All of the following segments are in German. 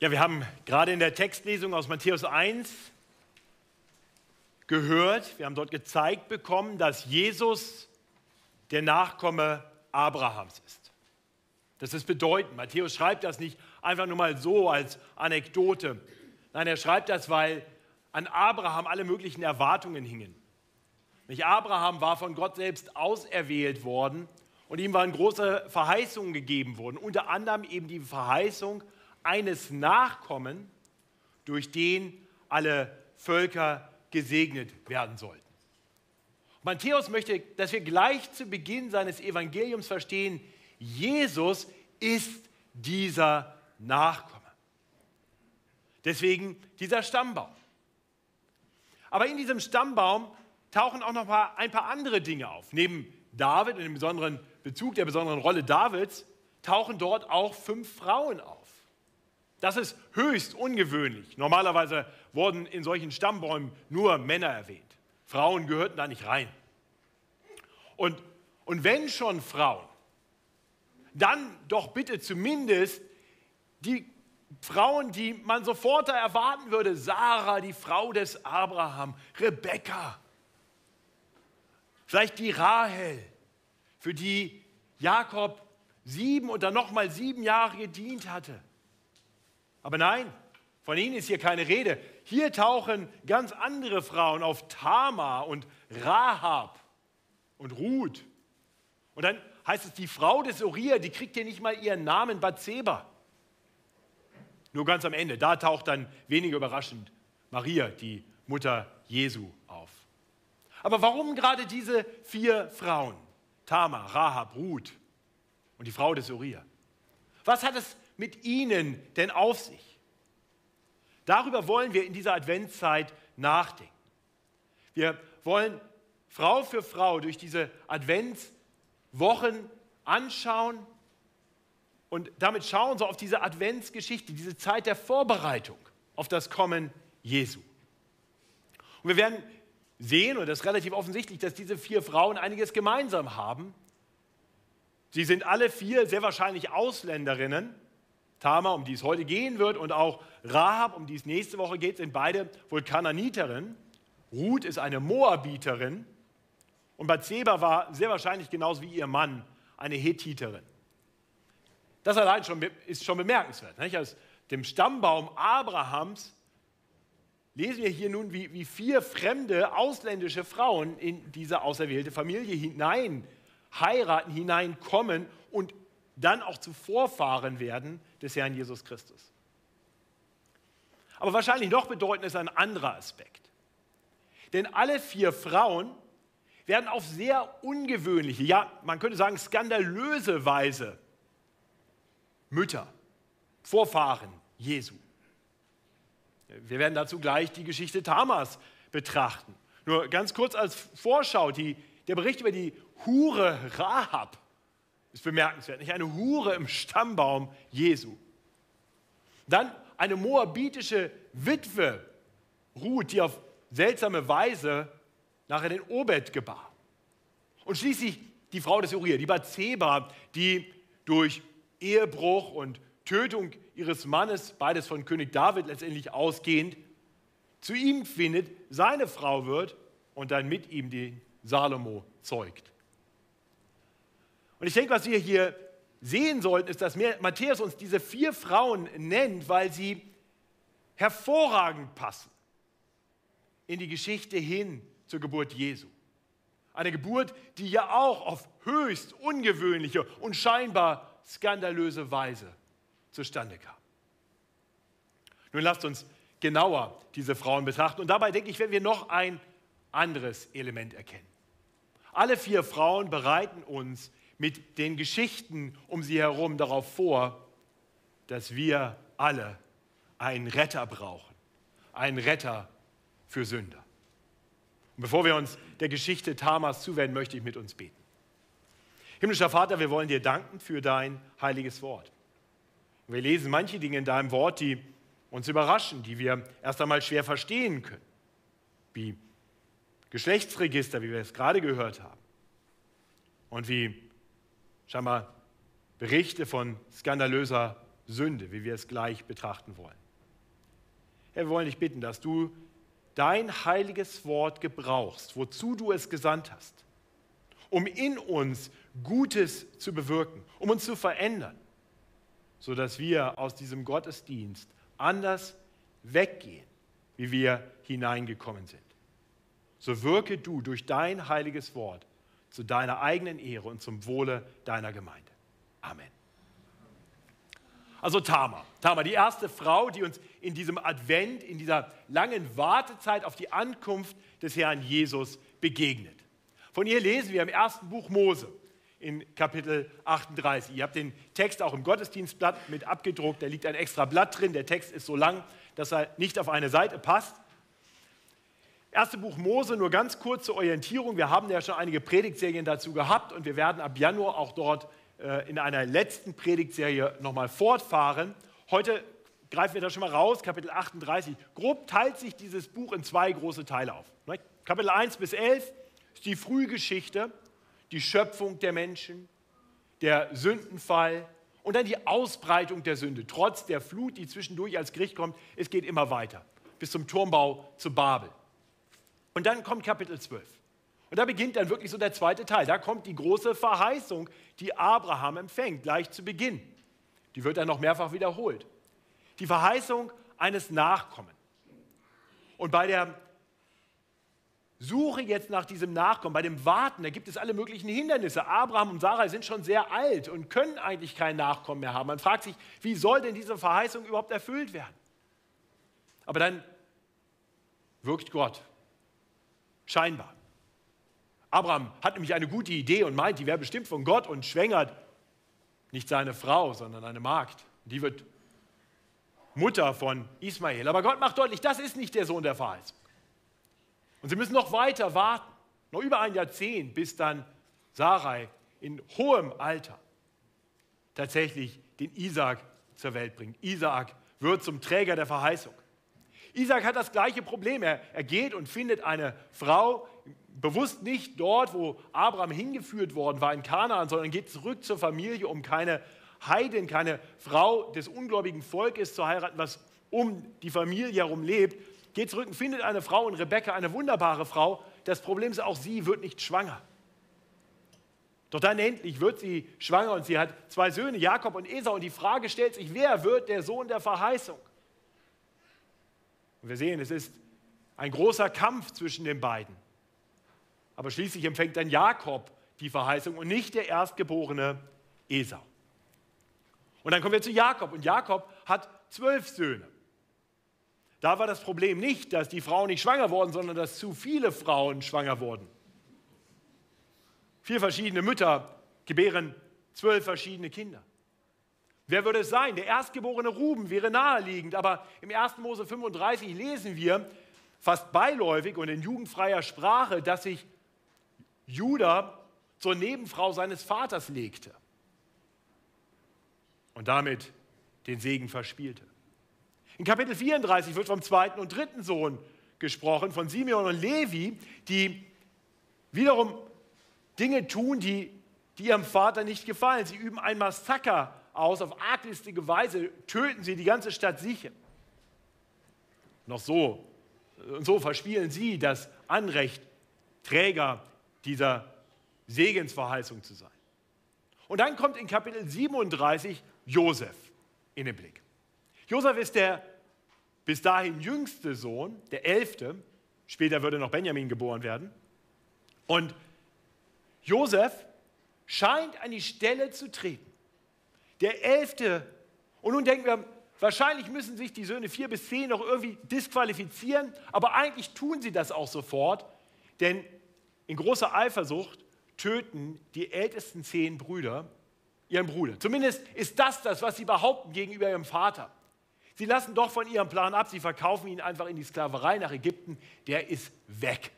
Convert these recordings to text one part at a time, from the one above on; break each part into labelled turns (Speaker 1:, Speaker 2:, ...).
Speaker 1: Ja, wir haben gerade in der Textlesung aus Matthäus 1 gehört, wir haben dort gezeigt bekommen, dass Jesus der Nachkomme Abrahams ist. Das ist bedeutend. Matthäus schreibt das nicht einfach nur mal so als Anekdote. Nein, er schreibt das, weil an Abraham alle möglichen Erwartungen hingen. Nicht Abraham war von Gott selbst auserwählt worden und ihm waren große Verheißungen gegeben worden, unter anderem eben die Verheißung eines Nachkommen, durch den alle Völker gesegnet werden sollten. Matthäus möchte, dass wir gleich zu Beginn seines Evangeliums verstehen, Jesus ist dieser Nachkomme. Deswegen dieser Stammbaum. Aber in diesem Stammbaum tauchen auch noch ein paar andere Dinge auf. Neben David und dem besonderen Bezug der besonderen Rolle Davids tauchen dort auch fünf Frauen auf. Das ist höchst ungewöhnlich. Normalerweise wurden in solchen Stammbäumen nur Männer erwähnt. Frauen gehörten da nicht rein. Und, und wenn schon Frauen, dann doch bitte zumindest die Frauen, die man sofort erwarten würde. Sarah, die Frau des Abraham, Rebekka, vielleicht die Rahel, für die Jakob sieben und dann nochmal sieben Jahre gedient hatte. Aber nein, von ihnen ist hier keine Rede. Hier tauchen ganz andere Frauen auf Tamar und Rahab und Ruth. Und dann heißt es, die Frau des Uriah, die kriegt hier nicht mal ihren Namen Bathseba. Nur ganz am Ende, da taucht dann weniger überraschend Maria, die Mutter Jesu, auf. Aber warum gerade diese vier Frauen? Tamar, Rahab, Ruth und die Frau des Uriah. Was hat es mit ihnen denn auf sich? Darüber wollen wir in dieser Adventszeit nachdenken. Wir wollen Frau für Frau durch diese Adventswochen anschauen und damit schauen so auf diese Adventsgeschichte, diese Zeit der Vorbereitung auf das Kommen Jesu. Und wir werden sehen, und das ist relativ offensichtlich, dass diese vier Frauen einiges gemeinsam haben. Sie sind alle vier sehr wahrscheinlich Ausländerinnen. Tamar, um die es heute gehen wird, und auch Rahab, um die es nächste Woche geht, sind beide wohl Kananiterinnen. Ruth ist eine Moabiterin. Und Bathseba war sehr wahrscheinlich genauso wie ihr Mann eine Hethiterin. Das allein schon, ist schon bemerkenswert. Nicht? Aus dem Stammbaum Abrahams lesen wir hier nun, wie, wie vier fremde ausländische Frauen in diese auserwählte Familie hinein heiraten, hineinkommen und dann auch zu Vorfahren werden des Herrn Jesus Christus. Aber wahrscheinlich noch bedeutend ist ein anderer Aspekt. Denn alle vier Frauen werden auf sehr ungewöhnliche, ja, man könnte sagen skandalöse Weise Mütter, Vorfahren Jesu. Wir werden dazu gleich die Geschichte Tamas betrachten. Nur ganz kurz als Vorschau, die, der Bericht über die Hure Rahab ist bemerkenswert. Nicht eine Hure im Stammbaum Jesu. Dann eine moabitische Witwe, Ruth, die auf seltsame Weise nachher den Obed gebar. Und schließlich die Frau des Uriah, die Bathseba, die durch Ehebruch und Tötung ihres Mannes, beides von König David letztendlich ausgehend, zu ihm findet, seine Frau wird und dann mit ihm den Salomo zeugt. Und ich denke, was wir hier sehen sollten, ist, dass Matthäus uns diese vier Frauen nennt, weil sie hervorragend passen in die Geschichte hin zur Geburt Jesu. Eine Geburt, die ja auch auf höchst ungewöhnliche und scheinbar skandalöse Weise zustande kam. Nun lasst uns genauer diese Frauen betrachten und dabei denke ich, werden wir noch ein anderes Element erkennen. Alle vier Frauen bereiten uns mit den Geschichten um sie herum darauf vor, dass wir alle einen Retter brauchen, einen Retter für Sünder. Und bevor wir uns der Geschichte Tamas zuwenden, möchte ich mit uns beten. Himmlischer Vater, wir wollen dir danken für dein heiliges Wort. Wir lesen manche Dinge in deinem Wort, die uns überraschen, die wir erst einmal schwer verstehen können, wie Geschlechtsregister, wie wir es gerade gehört haben, und wie scheinbar Berichte von skandalöser Sünde, wie wir es gleich betrachten wollen. Herr, wir wollen dich bitten, dass du dein heiliges Wort gebrauchst, wozu du es gesandt hast, um in uns Gutes zu bewirken, um uns zu verändern, sodass wir aus diesem Gottesdienst anders weggehen, wie wir hineingekommen sind. So wirke du durch dein heiliges Wort zu deiner eigenen Ehre und zum Wohle deiner Gemeinde. Amen. Also Tama, Tama, die erste Frau, die uns in diesem Advent, in dieser langen Wartezeit auf die Ankunft des Herrn Jesus begegnet. Von ihr lesen wir im ersten Buch Mose in Kapitel 38. Ihr habt den Text auch im Gottesdienstblatt mit abgedruckt, da liegt ein extra Blatt drin. Der Text ist so lang, dass er nicht auf eine Seite passt. Erste Buch Mose, nur ganz kurze Orientierung. Wir haben ja schon einige Predigtserien dazu gehabt und wir werden ab Januar auch dort äh, in einer letzten Predigtserie nochmal fortfahren. Heute greifen wir da schon mal raus, Kapitel 38. Grob teilt sich dieses Buch in zwei große Teile auf. Ne? Kapitel 1 bis 11 ist die Frühgeschichte, die Schöpfung der Menschen, der Sündenfall und dann die Ausbreitung der Sünde. Trotz der Flut, die zwischendurch als Gericht kommt, es geht immer weiter bis zum Turmbau zu Babel. Und dann kommt Kapitel 12. Und da beginnt dann wirklich so der zweite Teil. Da kommt die große Verheißung, die Abraham empfängt, gleich zu Beginn. Die wird dann noch mehrfach wiederholt. Die Verheißung eines Nachkommen. Und bei der Suche jetzt nach diesem Nachkommen, bei dem Warten, da gibt es alle möglichen Hindernisse. Abraham und Sarah sind schon sehr alt und können eigentlich kein Nachkommen mehr haben. Man fragt sich, wie soll denn diese Verheißung überhaupt erfüllt werden? Aber dann wirkt Gott Scheinbar. Abraham hat nämlich eine gute Idee und meint, die wäre bestimmt von Gott und schwängert nicht seine Frau, sondern eine Magd. Die wird Mutter von Ismael. Aber Gott macht deutlich, das ist nicht der Sohn der Verheißung. Und sie müssen noch weiter warten, noch über ein Jahrzehnt, bis dann Sarai in hohem Alter tatsächlich den Isaak zur Welt bringt. Isaak wird zum Träger der Verheißung. Isaac hat das gleiche Problem. Er, er geht und findet eine Frau, bewusst nicht dort, wo Abraham hingeführt worden war, in Kanaan, sondern geht zurück zur Familie, um keine Heidin, keine Frau des ungläubigen Volkes zu heiraten, was um die Familie herum lebt. Geht zurück und findet eine Frau in Rebekka, eine wunderbare Frau. Das Problem ist, auch sie wird nicht schwanger. Doch dann endlich wird sie schwanger und sie hat zwei Söhne, Jakob und Esau. Und die Frage stellt sich, wer wird der Sohn der Verheißung? Und wir sehen, es ist ein großer Kampf zwischen den beiden. Aber schließlich empfängt dann Jakob die Verheißung und nicht der erstgeborene Esau. Und dann kommen wir zu Jakob. Und Jakob hat zwölf Söhne. Da war das Problem nicht, dass die Frauen nicht schwanger wurden, sondern dass zu viele Frauen schwanger wurden. Vier verschiedene Mütter gebären zwölf verschiedene Kinder. Wer würde es sein? Der erstgeborene Ruben wäre naheliegend, aber im 1. Mose 35 lesen wir fast beiläufig und in jugendfreier Sprache, dass sich Judah zur Nebenfrau seines Vaters legte und damit den Segen verspielte. In Kapitel 34 wird vom zweiten und dritten Sohn gesprochen, von Simeon und Levi, die wiederum Dinge tun, die, die ihrem Vater nicht gefallen. Sie üben ein Massaker aus, auf arglistige Weise töten sie die ganze Stadt Sichem. Noch so, und so verspielen sie das Anrecht, Träger dieser Segensverheißung zu sein. Und dann kommt in Kapitel 37 Josef in den Blick. Josef ist der bis dahin jüngste Sohn, der elfte. Später würde noch Benjamin geboren werden. Und Josef scheint an die Stelle zu treten, der elfte. Und nun denken wir, wahrscheinlich müssen sich die Söhne vier bis zehn noch irgendwie disqualifizieren, aber eigentlich tun sie das auch sofort, denn in großer Eifersucht töten die ältesten zehn Brüder ihren Bruder. Zumindest ist das das, was sie behaupten gegenüber ihrem Vater. Sie lassen doch von ihrem Plan ab, sie verkaufen ihn einfach in die Sklaverei nach Ägypten, der ist weg.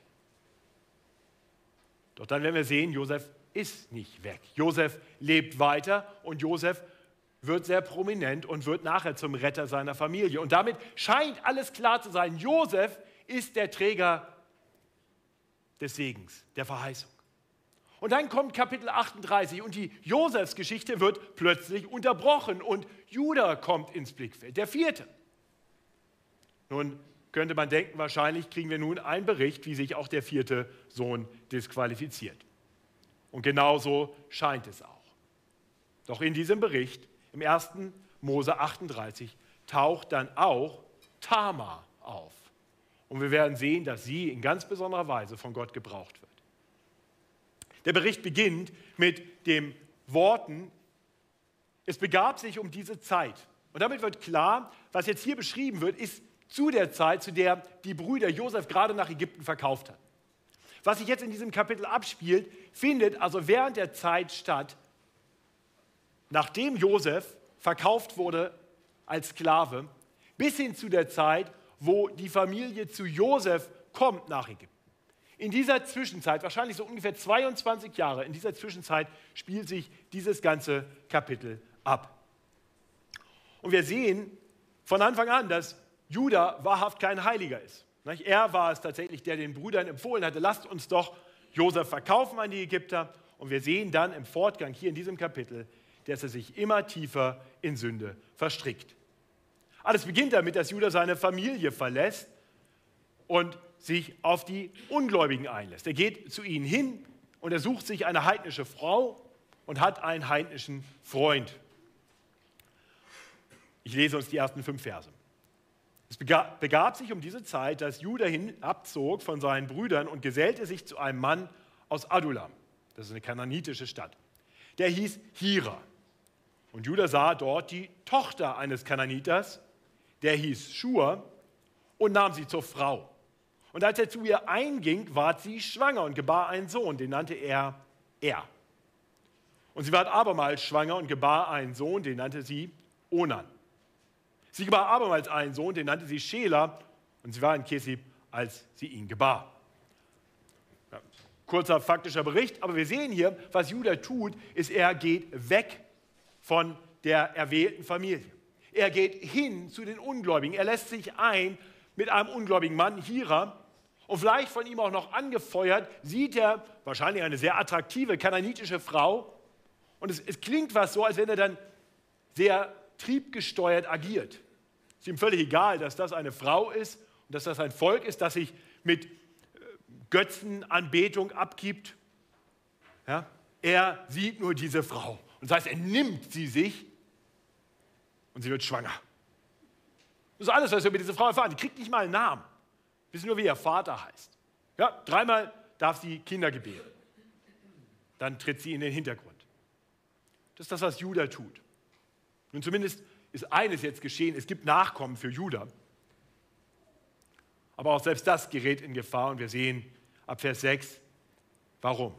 Speaker 1: Doch dann werden wir sehen, Josef ist nicht weg. Josef lebt weiter und Josef wird sehr prominent und wird nachher zum Retter seiner Familie. Und damit scheint alles klar zu sein. Josef ist der Träger des Segens, der Verheißung. Und dann kommt Kapitel 38 und die Josefsgeschichte wird plötzlich unterbrochen und Judah kommt ins Blickfeld, der vierte. Nun könnte man denken, wahrscheinlich kriegen wir nun einen Bericht, wie sich auch der vierte Sohn disqualifiziert. Und genauso scheint es auch. Doch in diesem Bericht, im 1. Mose 38, taucht dann auch Tamar auf. Und wir werden sehen, dass sie in ganz besonderer Weise von Gott gebraucht wird. Der Bericht beginnt mit den Worten, es begab sich um diese Zeit. Und damit wird klar, was jetzt hier beschrieben wird, ist zu der Zeit, zu der die Brüder Josef gerade nach Ägypten verkauft hatten. Was sich jetzt in diesem Kapitel abspielt, findet also während der Zeit statt, nachdem Josef verkauft wurde als Sklave, bis hin zu der Zeit, wo die Familie zu Josef kommt nach Ägypten. In dieser Zwischenzeit, wahrscheinlich so ungefähr 22 Jahre, in dieser Zwischenzeit spielt sich dieses ganze Kapitel ab. Und wir sehen von Anfang an, dass Judah wahrhaft kein Heiliger ist. Er war es tatsächlich, der den Brüdern empfohlen hatte, lasst uns doch Josef verkaufen an die Ägypter. Und wir sehen dann im Fortgang hier in diesem Kapitel, dass er sich immer tiefer in Sünde verstrickt. Alles beginnt damit, dass Judah seine Familie verlässt und sich auf die Ungläubigen einlässt. Er geht zu ihnen hin und er sucht sich eine heidnische Frau und hat einen heidnischen Freund. Ich lese uns die ersten fünf Verse. Es begab sich um diese Zeit, dass Judah hinabzog von seinen Brüdern und gesellte sich zu einem Mann aus Adulam. Das ist eine kananitische Stadt. Der hieß Hira. Und Judah sah dort die Tochter eines Kananiters, der hieß Schur, und nahm sie zur Frau. Und als er zu ihr einging, ward sie schwanger und gebar einen Sohn, den nannte er Er. Und sie ward abermals schwanger und gebar einen Sohn, den nannte sie Onan. Sie gebar abermals einen Sohn, den nannte sie Schela, und sie war in Kesib, als sie ihn gebar. Ja, kurzer faktischer Bericht, aber wir sehen hier, was Judah tut, ist, er geht weg von der erwählten Familie. Er geht hin zu den Ungläubigen. Er lässt sich ein mit einem ungläubigen Mann, Hira, und vielleicht von ihm auch noch angefeuert, sieht er wahrscheinlich eine sehr attraktive kananitische Frau. Und es, es klingt was so, als wenn er dann sehr triebgesteuert agiert. Ist ihm völlig egal, dass das eine Frau ist und dass das ein Volk ist, das sich mit äh, Götzenanbetung abgibt. Ja? Er sieht nur diese Frau. Und das heißt, er nimmt sie sich und sie wird schwanger. Das ist alles, was wir über diese Frau erfahren. Die kriegt nicht mal einen Namen. Wir wissen nur, wie ihr Vater heißt. Ja, dreimal darf sie Kinder gebären. Dann tritt sie in den Hintergrund. Das ist das, was Judah tut. Nun zumindest ist eines jetzt geschehen, es gibt Nachkommen für Judah. Aber auch selbst das gerät in Gefahr und wir sehen ab Vers 6, warum.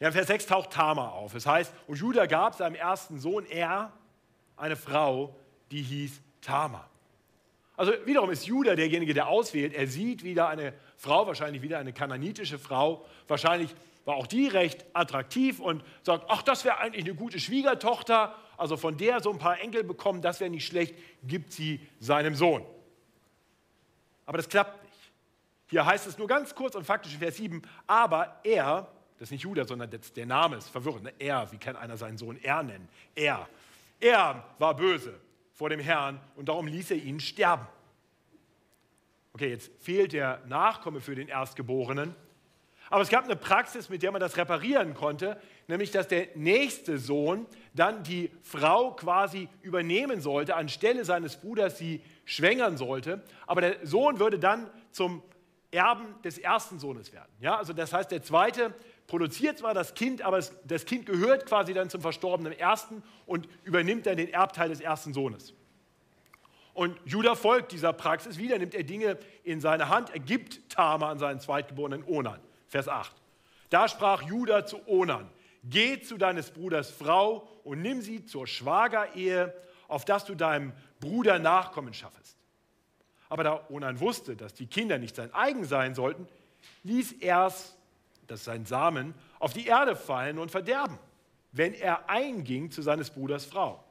Speaker 1: Ja, in Vers 6 taucht Tamar auf. Es heißt, und Judah gab seinem ersten Sohn er eine Frau, die hieß Tamar. Also wiederum ist Judah derjenige, der auswählt. Er sieht wieder eine Frau, wahrscheinlich wieder eine kananitische Frau. Wahrscheinlich war auch die recht attraktiv und sagt, ach, das wäre eigentlich eine gute Schwiegertochter also von der so ein paar Enkel bekommen, das wäre nicht schlecht, gibt sie seinem Sohn. Aber das klappt nicht. Hier heißt es nur ganz kurz und faktisch in Vers 7, aber er, das ist nicht Judah, sondern der Name ist verwirrend, ne? er, wie kann einer seinen Sohn er nennen? Er, er war böse vor dem Herrn und darum ließ er ihn sterben. Okay, jetzt fehlt der Nachkomme für den Erstgeborenen. Aber es gab eine Praxis, mit der man das reparieren konnte, nämlich dass der nächste Sohn dann die Frau quasi übernehmen sollte, anstelle seines Bruders sie schwängern sollte. Aber der Sohn würde dann zum Erben des ersten Sohnes werden. Ja, also das heißt, der zweite produziert zwar das Kind, aber das Kind gehört quasi dann zum verstorbenen ersten und übernimmt dann den Erbteil des ersten Sohnes. Und Judah folgt dieser Praxis. Wieder nimmt er Dinge in seine Hand. Er gibt Tama an seinen zweitgeborenen Onan. Vers 8. Da sprach Judah zu Onan, geh zu deines Bruders Frau und nimm sie zur Schwagerehe, auf dass du deinem Bruder Nachkommen schaffest. Aber da Onan wusste, dass die Kinder nicht sein eigen sein sollten, ließ er es, das sein Samen, auf die Erde fallen und verderben, wenn er einging zu seines Bruders Frau,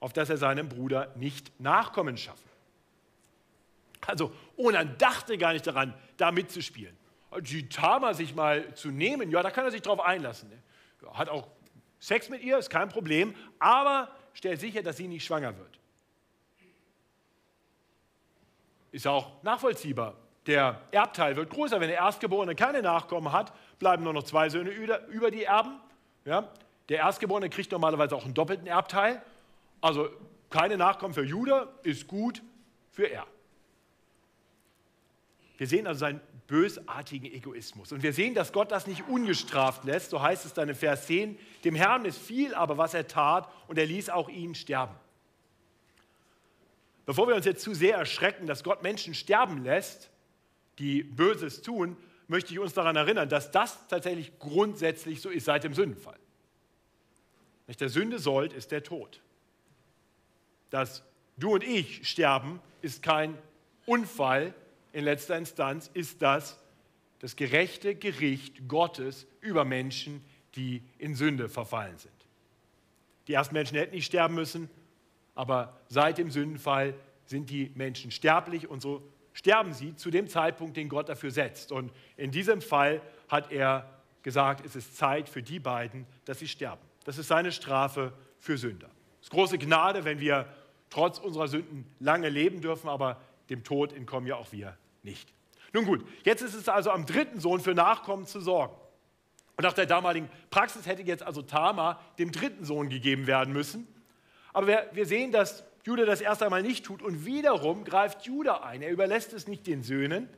Speaker 1: auf dass er seinem Bruder nicht Nachkommen schaffe. Also Onan dachte gar nicht daran, da mitzuspielen. Die Tama sich mal zu nehmen, ja, da kann er sich drauf einlassen. Ne? Hat auch Sex mit ihr, ist kein Problem, aber stellt sicher, dass sie nicht schwanger wird. Ist auch nachvollziehbar. Der Erbteil wird größer. Wenn der Erstgeborene keine Nachkommen hat, bleiben nur noch zwei Söhne über die Erben. Ja? Der Erstgeborene kriegt normalerweise auch einen doppelten Erbteil. Also keine Nachkommen für Judah ist gut für er. Wir sehen also seinen bösartigen Egoismus. Und wir sehen, dass Gott das nicht ungestraft lässt. So heißt es dann in Vers 10. Dem Herrn ist viel, aber was er tat, und er ließ auch ihn sterben. Bevor wir uns jetzt zu sehr erschrecken, dass Gott Menschen sterben lässt, die Böses tun, möchte ich uns daran erinnern, dass das tatsächlich grundsätzlich so ist seit dem Sündenfall. Nicht der Sünde sollt ist der Tod. Dass du und ich sterben, ist kein Unfall. In letzter Instanz ist das das gerechte Gericht Gottes über Menschen, die in Sünde verfallen sind. Die ersten Menschen hätten nicht sterben müssen, aber seit dem Sündenfall sind die Menschen sterblich und so sterben sie zu dem Zeitpunkt, den Gott dafür setzt. Und in diesem Fall hat er gesagt, es ist Zeit für die beiden, dass sie sterben. Das ist seine Strafe für Sünder. Es ist große Gnade, wenn wir trotz unserer Sünden lange leben dürfen, aber dem Tod entkommen ja auch wir nicht. Nun gut, jetzt ist es also am dritten Sohn für Nachkommen zu sorgen. Und nach der damaligen Praxis hätte jetzt also Tama dem dritten Sohn gegeben werden müssen. Aber wir, sehen, dass Judah das erst einmal nicht tut. Und wiederum greift Judah ein. Er überlässt es nicht den Söhnen.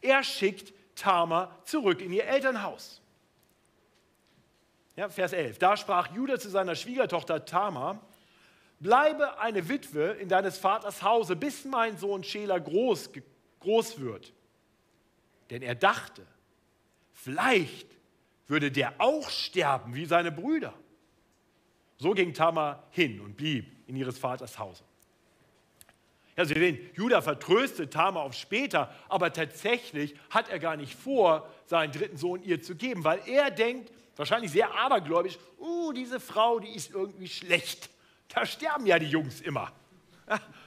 Speaker 1: Er schickt Tama zurück in ihr Elternhaus. Ja, Vers 11. Da sprach Judah zu seiner Schwiegertochter Tama: Bleibe eine Witwe in deines Vaters Hause, bis mein Sohn Schela groß, groß wird. Denn er dachte, vielleicht würde der auch sterben wie seine Brüder. So ging Tama hin und blieb in ihres Vaters Hause. Ja, Sie sehen, Judah vertröstet Tama auf später, aber tatsächlich hat er gar nicht vor, seinen dritten Sohn ihr zu geben, weil er denkt, wahrscheinlich sehr abergläubisch, uh, diese Frau, die ist irgendwie schlecht. Da sterben ja die Jungs immer.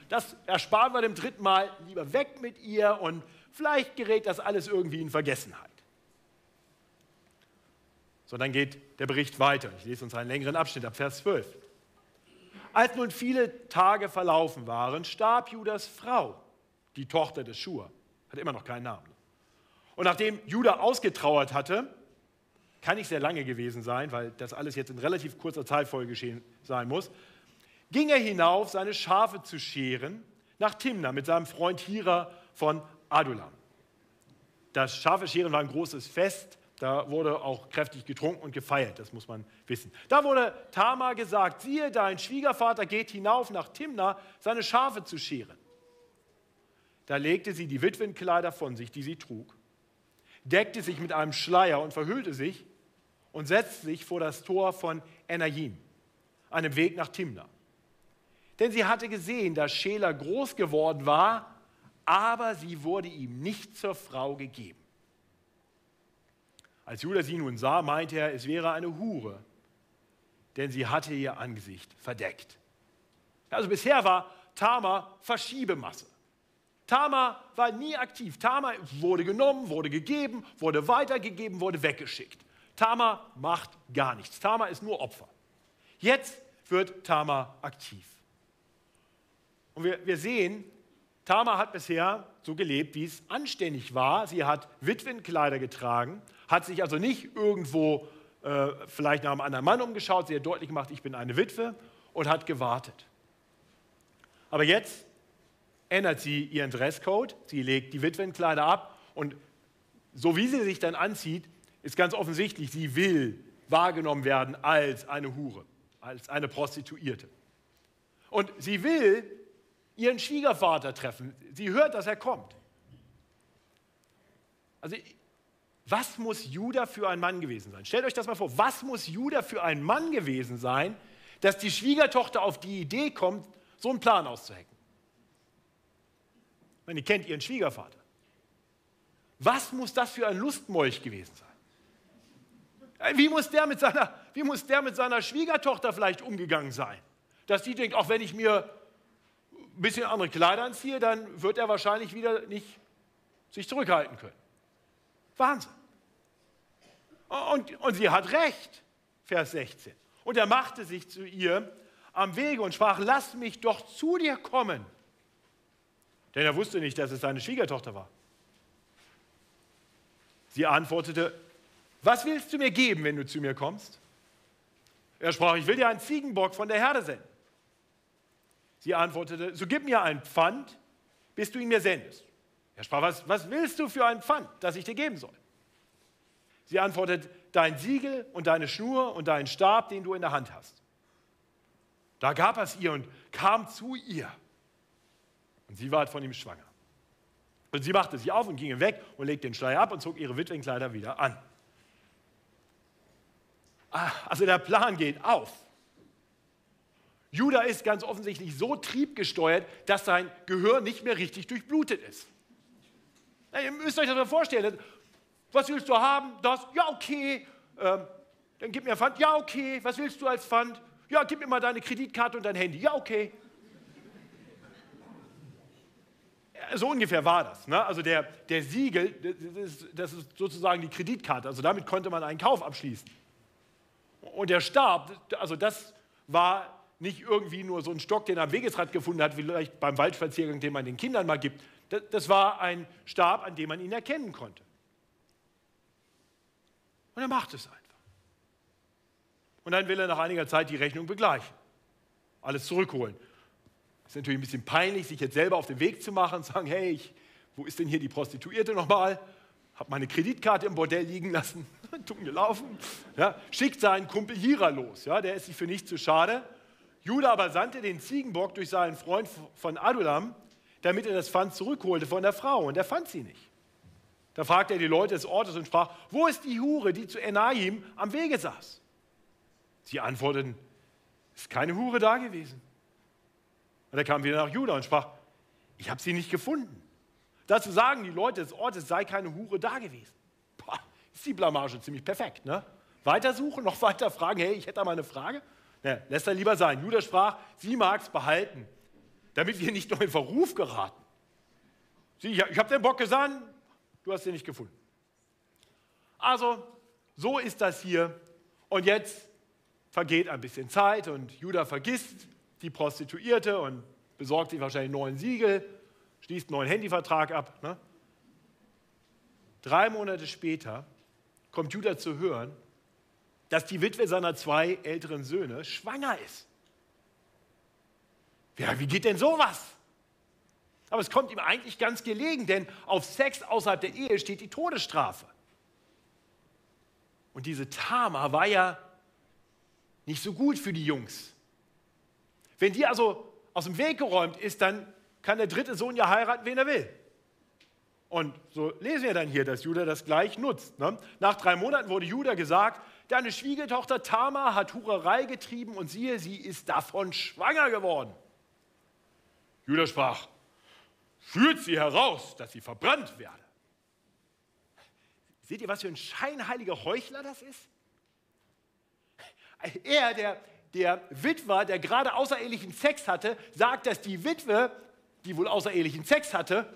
Speaker 1: Das ersparen wir dem dritten Mal, lieber weg mit ihr und vielleicht gerät das alles irgendwie in Vergessenheit. So, dann geht der Bericht weiter. Ich lese uns einen längeren Abschnitt ab Vers 12. Als nun viele Tage verlaufen waren, starb Judas Frau, die Tochter des Schur. Hat immer noch keinen Namen. Und nachdem Judah ausgetrauert hatte, kann nicht sehr lange gewesen sein, weil das alles jetzt in relativ kurzer Zeit geschehen sein muss, ging er hinauf, seine Schafe zu scheren, nach Timna mit seinem Freund Hira von Adulam. Das Schafescheren war ein großes Fest da wurde auch kräftig getrunken und gefeiert, das muss man wissen. Da wurde Tamar gesagt, siehe, dein Schwiegervater geht hinauf nach Timna, seine Schafe zu scheren. Da legte sie die Witwenkleider von sich, die sie trug, deckte sich mit einem Schleier und verhüllte sich und setzte sich vor das Tor von Enajim, einem Weg nach Timna. Denn sie hatte gesehen, dass Schela groß geworden war, aber sie wurde ihm nicht zur Frau gegeben. Als Judas sie nun sah, meinte er, es wäre eine Hure, denn sie hatte ihr Angesicht verdeckt. Also bisher war Tama Verschiebemasse. Tama war nie aktiv. Tama wurde genommen, wurde gegeben, wurde weitergegeben, wurde weggeschickt. Tama macht gar nichts. Tama ist nur Opfer. Jetzt wird Tama aktiv. Und wir, wir sehen, Tama hat bisher so gelebt, wie es anständig war. Sie hat Witwenkleider getragen, hat sich also nicht irgendwo äh, vielleicht nach einem anderen Mann umgeschaut. Sie hat deutlich gemacht, ich bin eine Witwe und hat gewartet. Aber jetzt ändert sie ihren Dresscode. Sie legt die Witwenkleider ab und so wie sie sich dann anzieht, ist ganz offensichtlich, sie will wahrgenommen werden als eine Hure, als eine Prostituierte. Und sie will ihren Schwiegervater treffen. Sie hört, dass er kommt. Also was muss Judah für ein Mann gewesen sein? Stellt euch das mal vor. Was muss Judah für ein Mann gewesen sein, dass die Schwiegertochter auf die Idee kommt, so einen Plan auszuhecken? Ich meine, ihr kennt ihren Schwiegervater. Was muss das für ein Lustmolch gewesen sein? Äh, wie muss der mit seiner, wie muss der mit seiner Schwiegertochter vielleicht umgegangen sein? Dass die denkt, auch wenn ich mir ein bisschen andere Kleider anziehe, dann wird er wahrscheinlich wieder nicht sich zurückhalten können. Wahnsinn. Und, und sie hat recht, Vers 16. Und er machte sich zu ihr am Wege und sprach, lass mich doch zu dir kommen. Denn er wusste nicht, dass es seine Schwiegertochter war. Sie antwortete, was willst du mir geben, wenn du zu mir kommst? Er sprach, ich will dir einen Ziegenbock von der Herde senden. Sie antwortete, so gib mir ein Pfand, bis du ihn mir sendest. Er sprach, was, was willst du für ein Pfand, das ich dir geben soll? Sie antwortet, dein Siegel und deine Schnur und deinen Stab, den du in der Hand hast. Da gab er es ihr und kam zu ihr. Und sie ward von ihm schwanger. Und sie machte sich auf und ging weg und legte den Schleier ab und zog ihre Witwenkleider wieder an. Ah, also der Plan geht auf. Judah ist ganz offensichtlich so triebgesteuert, dass sein Gehör nicht mehr richtig durchblutet ist. Ihr müsst euch das mal vorstellen. Was willst du haben? Das? Ja, okay. Ähm, dann gib mir Pfand. Ja, okay. Was willst du als Pfand? Ja, gib mir mal deine Kreditkarte und dein Handy. Ja, okay. So ungefähr war das. Ne? Also der, der Siegel, das ist, das ist sozusagen die Kreditkarte. Also damit konnte man einen Kauf abschließen. Und der Stab, also das war nicht irgendwie nur so ein Stock, den er am Wegesrad gefunden hat, vielleicht beim Waldspaziergang, den man den Kindern mal gibt. Das, das war ein Stab, an dem man ihn erkennen konnte. Und er macht es einfach. Und dann will er nach einiger Zeit die Rechnung begleichen. Alles zurückholen. Ist natürlich ein bisschen peinlich, sich jetzt selber auf den Weg zu machen und sagen, hey, ich, wo ist denn hier die Prostituierte nochmal? Hab meine Kreditkarte im Bordell liegen lassen, dumm gelaufen. Ja, schickt seinen Kumpel Hira los, ja, der ist sich für nichts zu schade. Judah aber sandte den Ziegenbock durch seinen Freund von Adulam, damit er das Pfand zurückholte von der Frau. Und er fand sie nicht. Da fragte er die Leute des Ortes und sprach, wo ist die Hure, die zu Enahim am Wege saß? Sie antworteten, ist keine Hure da gewesen. Und er kam wieder nach Juda und sprach, ich habe sie nicht gefunden. Dazu sagen die Leute des Ortes, sei keine Hure da gewesen. Boah, ist die Blamage ziemlich perfekt. Ne? Weiter suchen, noch weiter fragen, hey, ich hätte da mal eine Frage. Ne, lässt er lieber sein. Judas sprach, sie mag es behalten, damit wir nicht noch in Verruf geraten. Sie, ich habe den Bock gesandt, du hast ihn nicht gefunden. Also, so ist das hier. Und jetzt vergeht ein bisschen Zeit und Judah vergisst die Prostituierte und besorgt sich wahrscheinlich einen neuen Siegel, schließt einen neuen Handyvertrag ab. Ne? Drei Monate später kommt Judah zu hören, dass die Witwe seiner zwei älteren Söhne schwanger ist. Ja, wie geht denn sowas? Aber es kommt ihm eigentlich ganz gelegen, denn auf Sex außerhalb der Ehe steht die Todesstrafe. Und diese Tama war ja nicht so gut für die Jungs. Wenn die also aus dem Weg geräumt ist, dann kann der dritte Sohn ja heiraten, wen er will. Und so lesen wir dann hier, dass Judah das gleich nutzt. Ne? Nach drei Monaten wurde Judah gesagt, Deine Schwiegertochter Tama hat Hurerei getrieben und siehe, sie ist davon schwanger geworden. Judah sprach, führt sie heraus, dass sie verbrannt werde. Seht ihr, was für ein scheinheiliger Heuchler das ist? Er, der, der Witwer, der gerade außerehelichen Sex hatte, sagt, dass die Witwe, die wohl außerehelichen Sex hatte,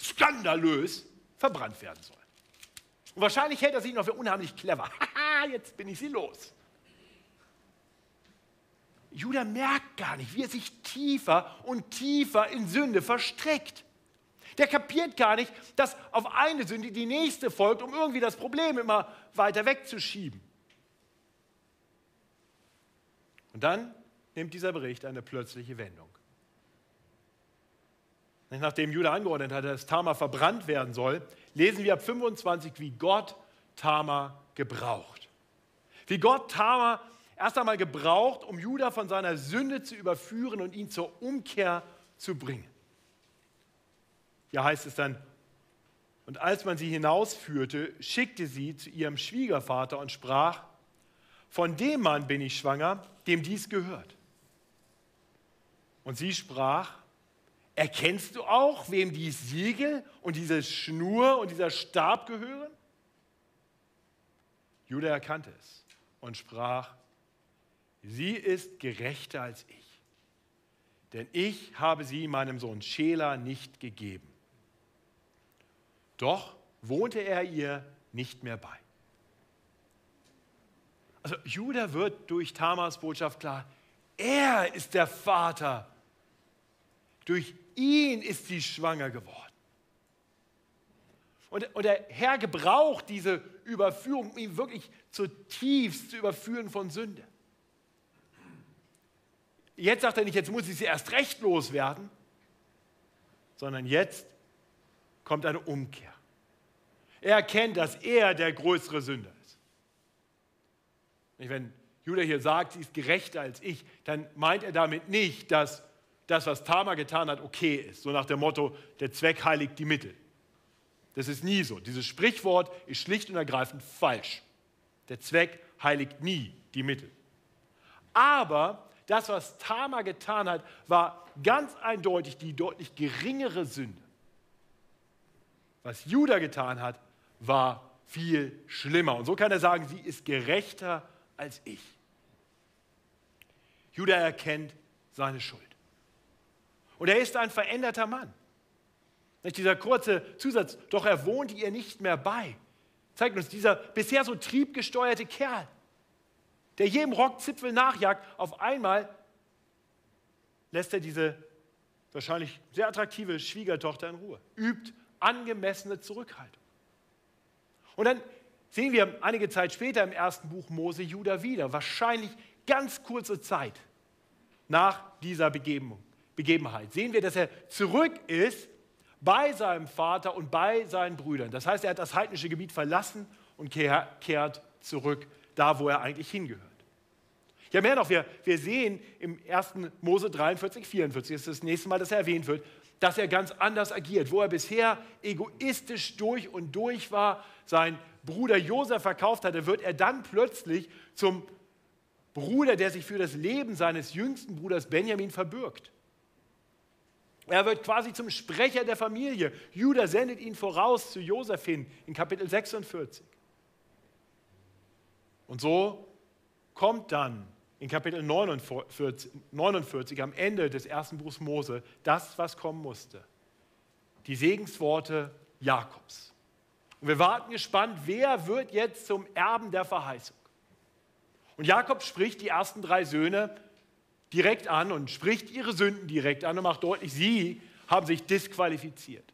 Speaker 1: skandalös verbrannt werden soll. Und wahrscheinlich hält er sich noch für unheimlich clever. Jetzt bin ich sie los. Judah merkt gar nicht, wie er sich tiefer und tiefer in Sünde verstrickt. Der kapiert gar nicht, dass auf eine Sünde die nächste folgt, um irgendwie das Problem immer weiter wegzuschieben. Und dann nimmt dieser Bericht eine plötzliche Wendung. Nachdem Judah angeordnet hat, dass Tamar verbrannt werden soll, lesen wir ab 25, wie Gott Tamar gebraucht. Wie Gott Tamar erst einmal gebraucht, um Judah von seiner Sünde zu überführen und ihn zur Umkehr zu bringen. Ja heißt es dann, und als man sie hinausführte, schickte sie zu ihrem Schwiegervater und sprach, von dem Mann bin ich schwanger, dem dies gehört. Und sie sprach, Erkennst du auch, wem die Siegel und diese Schnur und dieser Stab gehören? Judah erkannte es und sprach, sie ist gerechter als ich, denn ich habe sie meinem Sohn Schela nicht gegeben. Doch wohnte er ihr nicht mehr bei. Also Judah wird durch Tamas Botschaft klar, er ist der Vater. Durch ihn ist sie schwanger geworden. Und, und der Herr gebraucht diese Überführung, um ihn wirklich zutiefst zu überführen von Sünde. Jetzt sagt er nicht, jetzt muss ich sie erst recht loswerden, sondern jetzt kommt eine Umkehr. Er erkennt, dass er der größere Sünder ist. Wenn Judah hier sagt, sie ist gerechter als ich, dann meint er damit nicht, dass das, was Tamar getan hat, okay ist. So nach dem Motto, der Zweck heiligt die Mittel. Das ist nie so. Dieses Sprichwort ist schlicht und ergreifend falsch. Der Zweck heiligt nie die Mittel. Aber das, was Tamar getan hat, war ganz eindeutig die deutlich geringere Sünde. Was Judah getan hat, war viel schlimmer. Und so kann er sagen, sie ist gerechter als ich. Judah erkennt seine Schuld. Und er ist ein veränderter Mann. Dieser kurze Zusatz, doch er wohnt ihr nicht mehr bei, zeigt uns dieser bisher so triebgesteuerte Kerl, der jedem Rockzipfel nachjagt, auf einmal lässt er diese wahrscheinlich sehr attraktive Schwiegertochter in Ruhe, übt angemessene Zurückhaltung. Und dann sehen wir einige Zeit später im ersten Buch Mose Judah wieder, wahrscheinlich ganz kurze Zeit nach dieser Begebenheit, sehen wir, dass er zurück ist bei seinem Vater und bei seinen Brüdern. Das heißt, er hat das heidnische Gebiet verlassen und kehrt zurück da, wo er eigentlich hingehört. Ja, mehr noch, wir, wir sehen im 1. Mose 43, 44, das ist das nächste Mal, dass er erwähnt wird, dass er ganz anders agiert. Wo er bisher egoistisch durch und durch war, sein Bruder Josef verkauft hatte, wird er dann plötzlich zum Bruder, der sich für das Leben seines jüngsten Bruders Benjamin verbürgt. Er wird quasi zum Sprecher der Familie. Judah sendet ihn voraus zu Josef hin in Kapitel 46. Und so kommt dann in Kapitel 49, 49 am Ende des ersten Buchs Mose das, was kommen musste. Die Segensworte Jakobs. Und wir warten gespannt, wer wird jetzt zum Erben der Verheißung. Und Jakob spricht die ersten drei Söhne direkt an und spricht ihre Sünden direkt an und macht deutlich, sie haben sich disqualifiziert.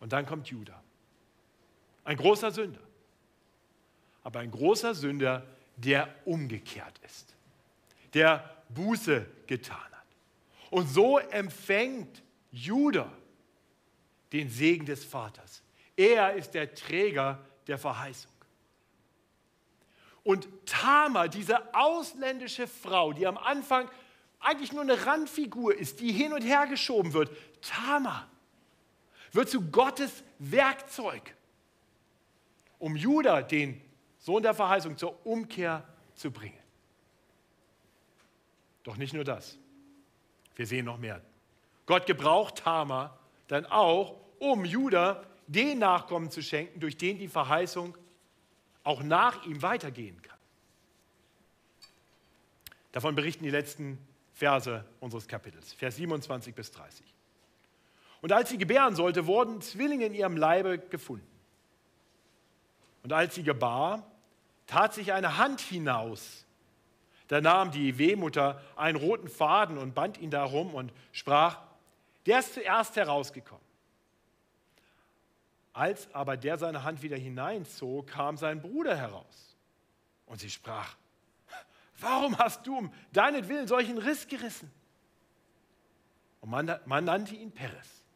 Speaker 1: Und dann kommt Judah. Ein großer Sünder. Aber ein großer Sünder, der umgekehrt ist. Der Buße getan hat. Und so empfängt Judah den Segen des Vaters. Er ist der Träger der Verheißung. Und Tama, diese ausländische Frau, die am Anfang eigentlich nur eine Randfigur ist, die hin und her geschoben wird, Tama wird zu Gottes Werkzeug, um Judah, den Sohn der Verheißung, zur Umkehr zu bringen. Doch nicht nur das. Wir sehen noch mehr. Gott gebraucht Tama dann auch, um Judah den Nachkommen zu schenken, durch den die Verheißung auch nach ihm weitergehen kann. Davon berichten die letzten Verse unseres Kapitels, Vers 27 bis 30. Und als sie gebären sollte, wurden Zwillinge in ihrem Leibe gefunden. Und als sie gebar, tat sich eine Hand hinaus. Da nahm die Wehmutter einen roten Faden und band ihn darum und sprach, der ist zuerst herausgekommen. Als aber der seine Hand wieder hineinzog, kam sein Bruder heraus. Und sie sprach, warum hast du um deinetwillen solchen Riss gerissen? Und man, man nannte ihn Peres.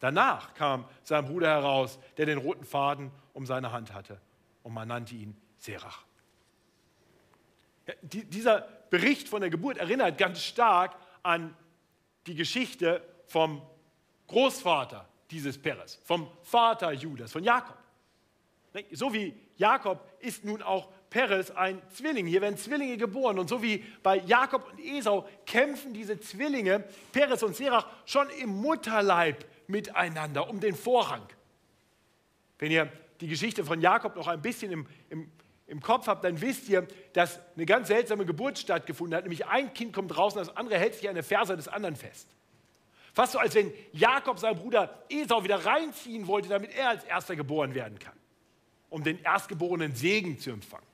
Speaker 1: Danach kam sein Bruder heraus, der den roten Faden um seine Hand hatte. Und man nannte ihn Serach. Ja, die, dieser Bericht von der Geburt erinnert ganz stark an die Geschichte vom Großvater dieses Peres, vom Vater Judas, von Jakob. So wie Jakob ist nun auch Peres ein Zwilling. Hier werden Zwillinge geboren. Und so wie bei Jakob und Esau kämpfen diese Zwillinge, Peres und Serach, schon im Mutterleib miteinander um den Vorrang. Wenn ihr die Geschichte von Jakob noch ein bisschen im, im, im Kopf habt, dann wisst ihr, dass eine ganz seltsame Geburt stattgefunden hat. Nämlich ein Kind kommt draußen, das andere hält sich an der Ferse des anderen fest. Fast so, als wenn Jakob seinen Bruder Esau wieder reinziehen wollte, damit er als erster geboren werden kann. um den erstgeborenen Segen zu empfangen.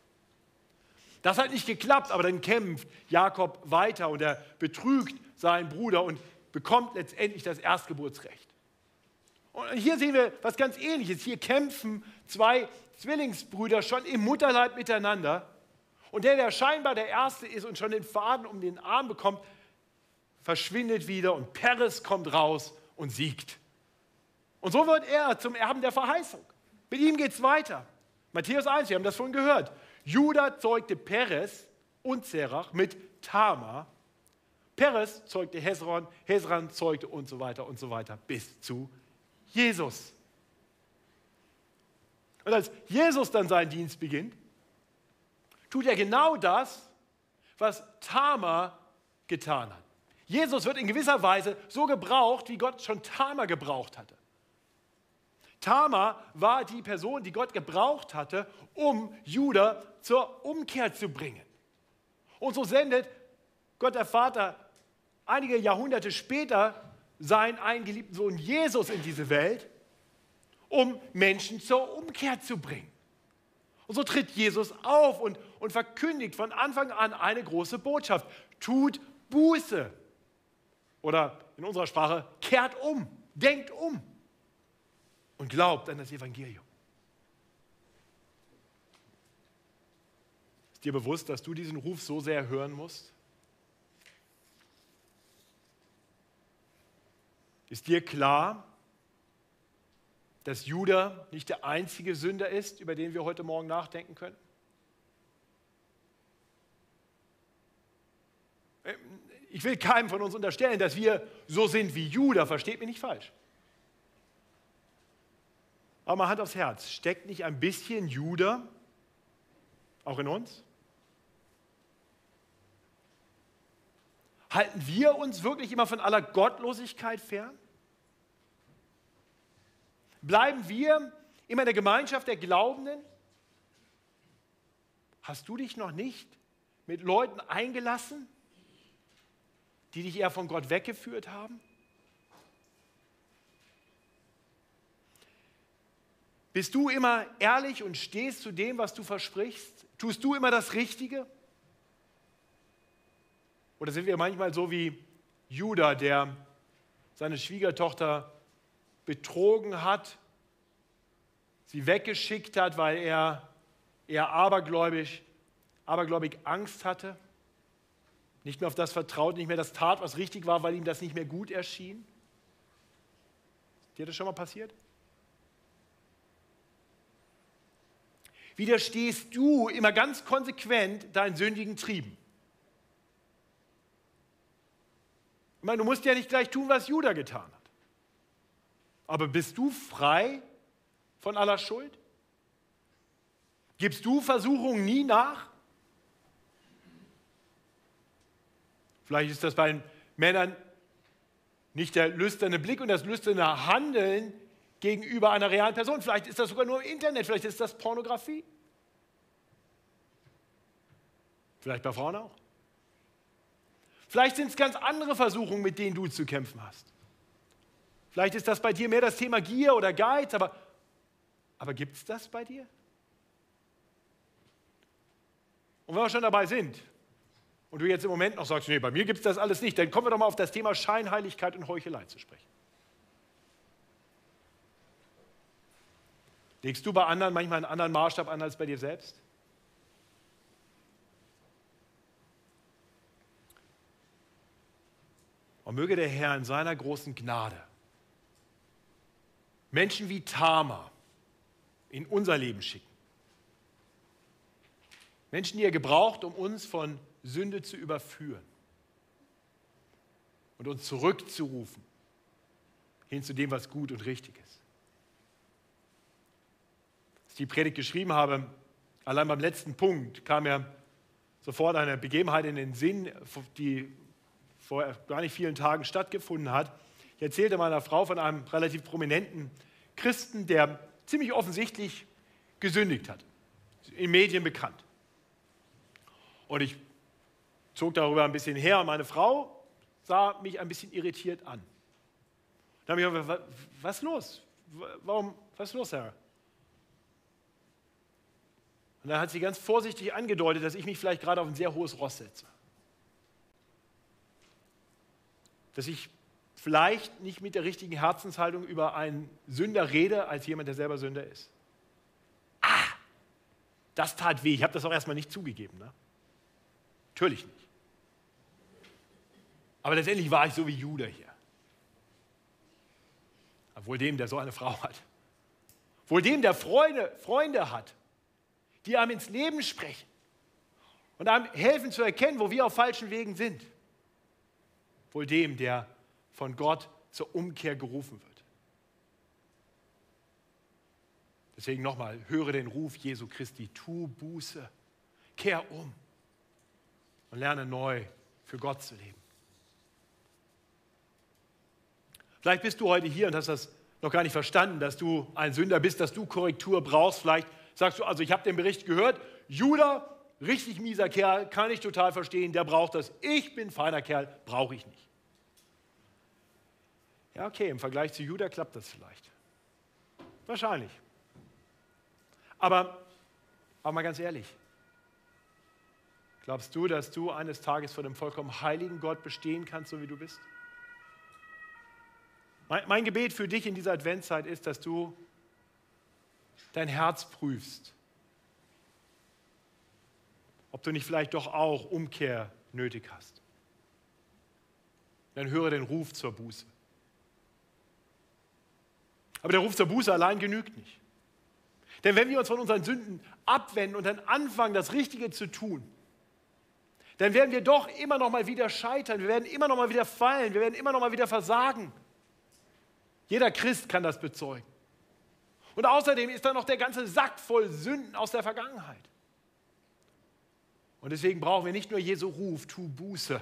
Speaker 1: Das hat nicht geklappt, aber dann kämpft Jakob weiter und er betrügt seinen Bruder und bekommt letztendlich das Erstgeburtsrecht. Und hier sehen wir was ganz Ähnliches. Hier kämpfen zwei Zwillingsbrüder schon im Mutterleib miteinander. Und der, der scheinbar der Erste ist und schon den Faden um den Arm bekommt, verschwindet wieder und Peres kommt raus und siegt. Und so wird er zum Erben der Verheißung. Mit ihm geht es weiter. Matthäus 1, wir haben das vorhin gehört. Judah zeugte Peres und Zerach mit Tama. Peres zeugte Hezron, Hezron zeugte und so weiter und so weiter bis zu Jesus. Und als Jesus dann seinen Dienst beginnt, tut er genau das, was Tama getan hat. Jesus wird in gewisser Weise so gebraucht, wie Gott schon Tama gebraucht hatte. Tama war die Person, die Gott gebraucht hatte, um Judah zur Umkehr zu bringen. Und so sendet Gott der Vater einige Jahrhunderte später seinen eingeliebten Sohn Jesus in diese Welt, um Menschen zur Umkehr zu bringen. Und so tritt Jesus auf und, und verkündigt von Anfang an eine große Botschaft. Tut Buße. Oder in unserer Sprache, kehrt um, denkt um und glaubt an das Evangelium. Ist dir bewusst, dass du diesen Ruf so sehr hören musst? Ist dir klar, dass Judah nicht der einzige Sünder ist, über den wir heute Morgen nachdenken können? Ich will keinem von uns unterstellen, dass wir so sind wie Judah, versteht mich nicht falsch. Aber mal Hand aufs Herz, steckt nicht ein bisschen Judah auch in uns? Halten wir uns wirklich immer von aller Gottlosigkeit fern? Bleiben wir immer in der Gemeinschaft der Glaubenden? Hast du dich noch nicht mit Leuten eingelassen, die dich eher von Gott weggeführt haben? Bist du immer ehrlich und stehst zu dem, was du versprichst? Tust du immer das Richtige? Oder sind wir manchmal so wie Judah, der seine Schwiegertochter betrogen hat, sie weggeschickt hat, weil er eher abergläubig, abergläubig Angst hatte, nicht mehr auf das vertraut, nicht mehr das tat, was richtig war, weil ihm das nicht mehr gut erschien? Dir das schon mal passiert? widerstehst du immer ganz konsequent deinen sündigen Trieben. Ich meine, du musst ja nicht gleich tun, was Judah getan hat. Aber bist du frei von aller Schuld? Gibst du Versuchungen nie nach? Vielleicht ist das bei Männern nicht der lüsterne Blick und das lüsterne Handeln gegenüber einer realen Person. Vielleicht ist das sogar nur im Internet, vielleicht ist das Pornografie. Vielleicht bei Frauen auch. Vielleicht sind es ganz andere Versuchungen, mit denen du zu kämpfen hast. Vielleicht ist das bei dir mehr das Thema Gier oder Geiz, aber, aber gibt es das bei dir? Und wenn wir schon dabei sind und du jetzt im Moment noch sagst, nee, bei mir gibt es das alles nicht, dann kommen wir doch mal auf das Thema Scheinheiligkeit und Heuchelei zu sprechen. Legst du bei anderen manchmal einen anderen Maßstab an als bei dir selbst? Und möge der Herr in seiner großen Gnade Menschen wie Tama in unser Leben schicken. Menschen, die er gebraucht, um uns von Sünde zu überführen und uns zurückzurufen hin zu dem, was gut und richtig ist ich die Predigt geschrieben habe, allein beim letzten Punkt kam mir sofort eine Begebenheit in den Sinn, die vor gar nicht vielen Tagen stattgefunden hat. Ich erzählte meiner Frau von einem relativ prominenten Christen, der ziemlich offensichtlich gesündigt hat, in Medien bekannt. Und ich zog darüber ein bisschen her und meine Frau sah mich ein bisschen irritiert an. Da habe ich gesagt, was ist los? Warum, was ist los, Herr? Und dann hat sie ganz vorsichtig angedeutet, dass ich mich vielleicht gerade auf ein sehr hohes Ross setze. Dass ich vielleicht nicht mit der richtigen Herzenshaltung über einen Sünder rede, als jemand, der selber Sünder ist. Ah, das tat weh. Ich habe das auch erstmal nicht zugegeben. Ne? Natürlich nicht. Aber letztendlich war ich so wie Judah hier. Wohl dem, der so eine Frau hat. Wohl dem, der Freunde, Freunde hat, die einem ins Leben sprechen und einem helfen zu erkennen, wo wir auf falschen Wegen sind. Wohl dem, der von Gott zur Umkehr gerufen wird. Deswegen nochmal, höre den Ruf Jesu Christi, tu Buße, kehr um und lerne neu für Gott zu leben. Vielleicht bist du heute hier und hast das noch gar nicht verstanden, dass du ein Sünder bist, dass du Korrektur brauchst. Vielleicht sagst du, also ich habe den Bericht gehört, Judah, richtig mieser Kerl, kann ich total verstehen, der braucht das. Ich bin feiner Kerl, brauche ich nicht. Ja, okay, im Vergleich zu Judah klappt das vielleicht. Wahrscheinlich. Aber, aber mal ganz ehrlich, glaubst du, dass du eines Tages vor dem vollkommen heiligen Gott bestehen kannst, so wie du bist? Mein, Gebet für dich in dieser Adventszeit ist, dass du dein Herz prüfst, ob du nicht vielleicht doch auch Umkehr nötig hast. Dann höre den Ruf zur Buße. Aber der Ruf zur Buße allein genügt nicht. Denn wenn wir uns von unseren Sünden abwenden und dann anfangen, das Richtige zu tun, dann werden wir doch immer noch mal wieder scheitern, wir werden immer noch mal wieder fallen, wir werden immer noch mal wieder versagen. Jeder Christ kann das bezeugen. Und außerdem ist da noch der ganze Sack voll Sünden aus der Vergangenheit. Und deswegen brauchen wir nicht nur Jesu Ruf, tu Buße.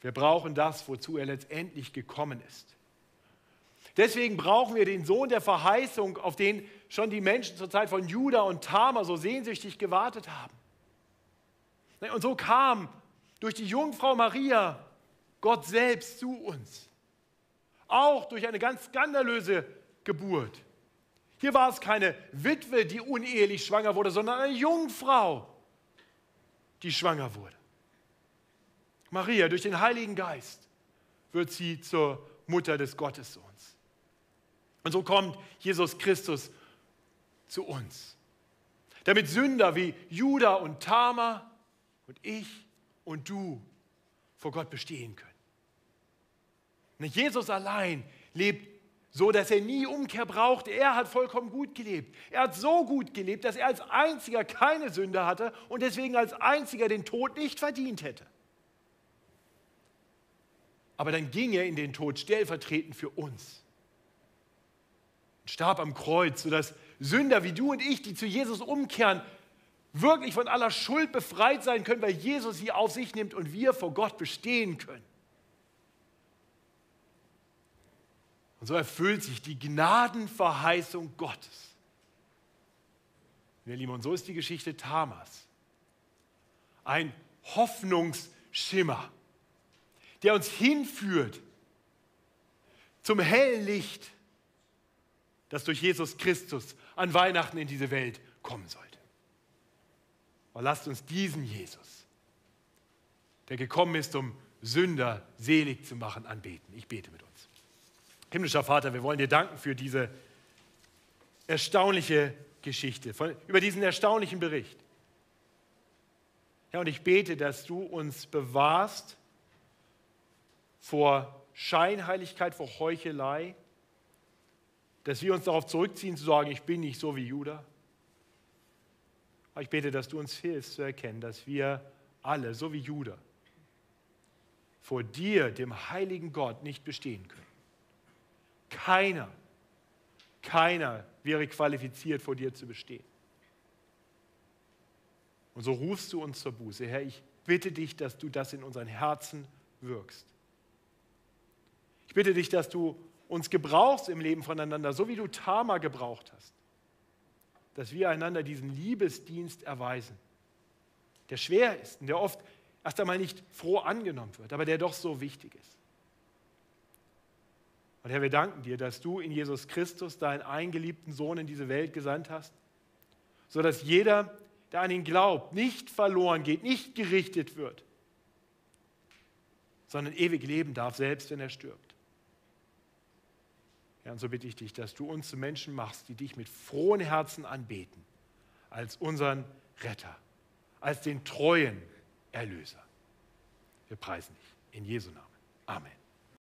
Speaker 1: Wir brauchen das, wozu er letztendlich gekommen ist. Deswegen brauchen wir den Sohn der Verheißung, auf den schon die Menschen zur Zeit von Judah und Tamar so sehnsüchtig gewartet haben. Und so kam durch die Jungfrau Maria Gott selbst zu uns. Auch durch eine ganz skandalöse Geburt. Hier war es keine Witwe, die unehelich schwanger wurde, sondern eine Jungfrau, die schwanger wurde. Maria, durch den Heiligen Geist wird sie zur Mutter des Gottessohns. Und so kommt Jesus Christus zu uns, damit Sünder wie Judah und Tama und ich und du vor Gott bestehen können. Jesus allein lebt so, dass er nie Umkehr braucht. Er hat vollkommen gut gelebt. Er hat so gut gelebt, dass er als einziger keine Sünde hatte und deswegen als einziger den Tod nicht verdient hätte. Aber dann ging er in den Tod stellvertretend für uns. Und starb am Kreuz, sodass Sünder wie du und ich, die zu Jesus umkehren, wirklich von aller Schuld befreit sein können, weil Jesus sie auf sich nimmt und wir vor Gott bestehen können. Und so erfüllt sich die Gnadenverheißung Gottes. Ihr Lieben, und so ist die Geschichte Tamas. Ein Hoffnungsschimmer, der uns hinführt zum hellen Licht, das durch Jesus Christus an Weihnachten in diese Welt kommen sollte. Aber lasst uns diesen Jesus, der gekommen ist, um Sünder selig zu machen, anbeten. Ich bete mit uns. Himmlischer Vater, wir wollen dir danken für diese erstaunliche Geschichte, von, über diesen erstaunlichen Bericht. Ja, und ich bete, dass du uns bewahrst vor Scheinheiligkeit, vor Heuchelei, dass wir uns darauf zurückziehen, zu sagen, ich bin nicht so wie Judah. Aber ich bete, dass du uns hilfst zu erkennen, dass wir alle, so wie Judah, vor dir, dem heiligen Gott, nicht bestehen können. Keiner, keiner wäre qualifiziert, vor dir zu bestehen. Und so rufst du uns zur Buße. Herr, ich bitte dich, dass du das in unseren Herzen wirkst. Ich bitte dich, dass du uns gebrauchst im Leben voneinander, so wie du Tama gebraucht hast. Dass wir einander diesen Liebesdienst erweisen, der schwer ist und der oft erst einmal nicht froh angenommen wird, aber der doch so wichtig ist. Und Herr, wir danken dir, dass du in Jesus Christus deinen eingeliebten Sohn in diese Welt gesandt hast, sodass jeder, der an ihn glaubt, nicht verloren geht, nicht gerichtet wird, sondern ewig leben darf, selbst wenn er stirbt. Ja, und so bitte ich dich, dass du uns zu Menschen machst, die dich mit frohen Herzen anbeten, als unseren Retter, als den treuen Erlöser. Wir preisen dich in Jesu Namen. Amen.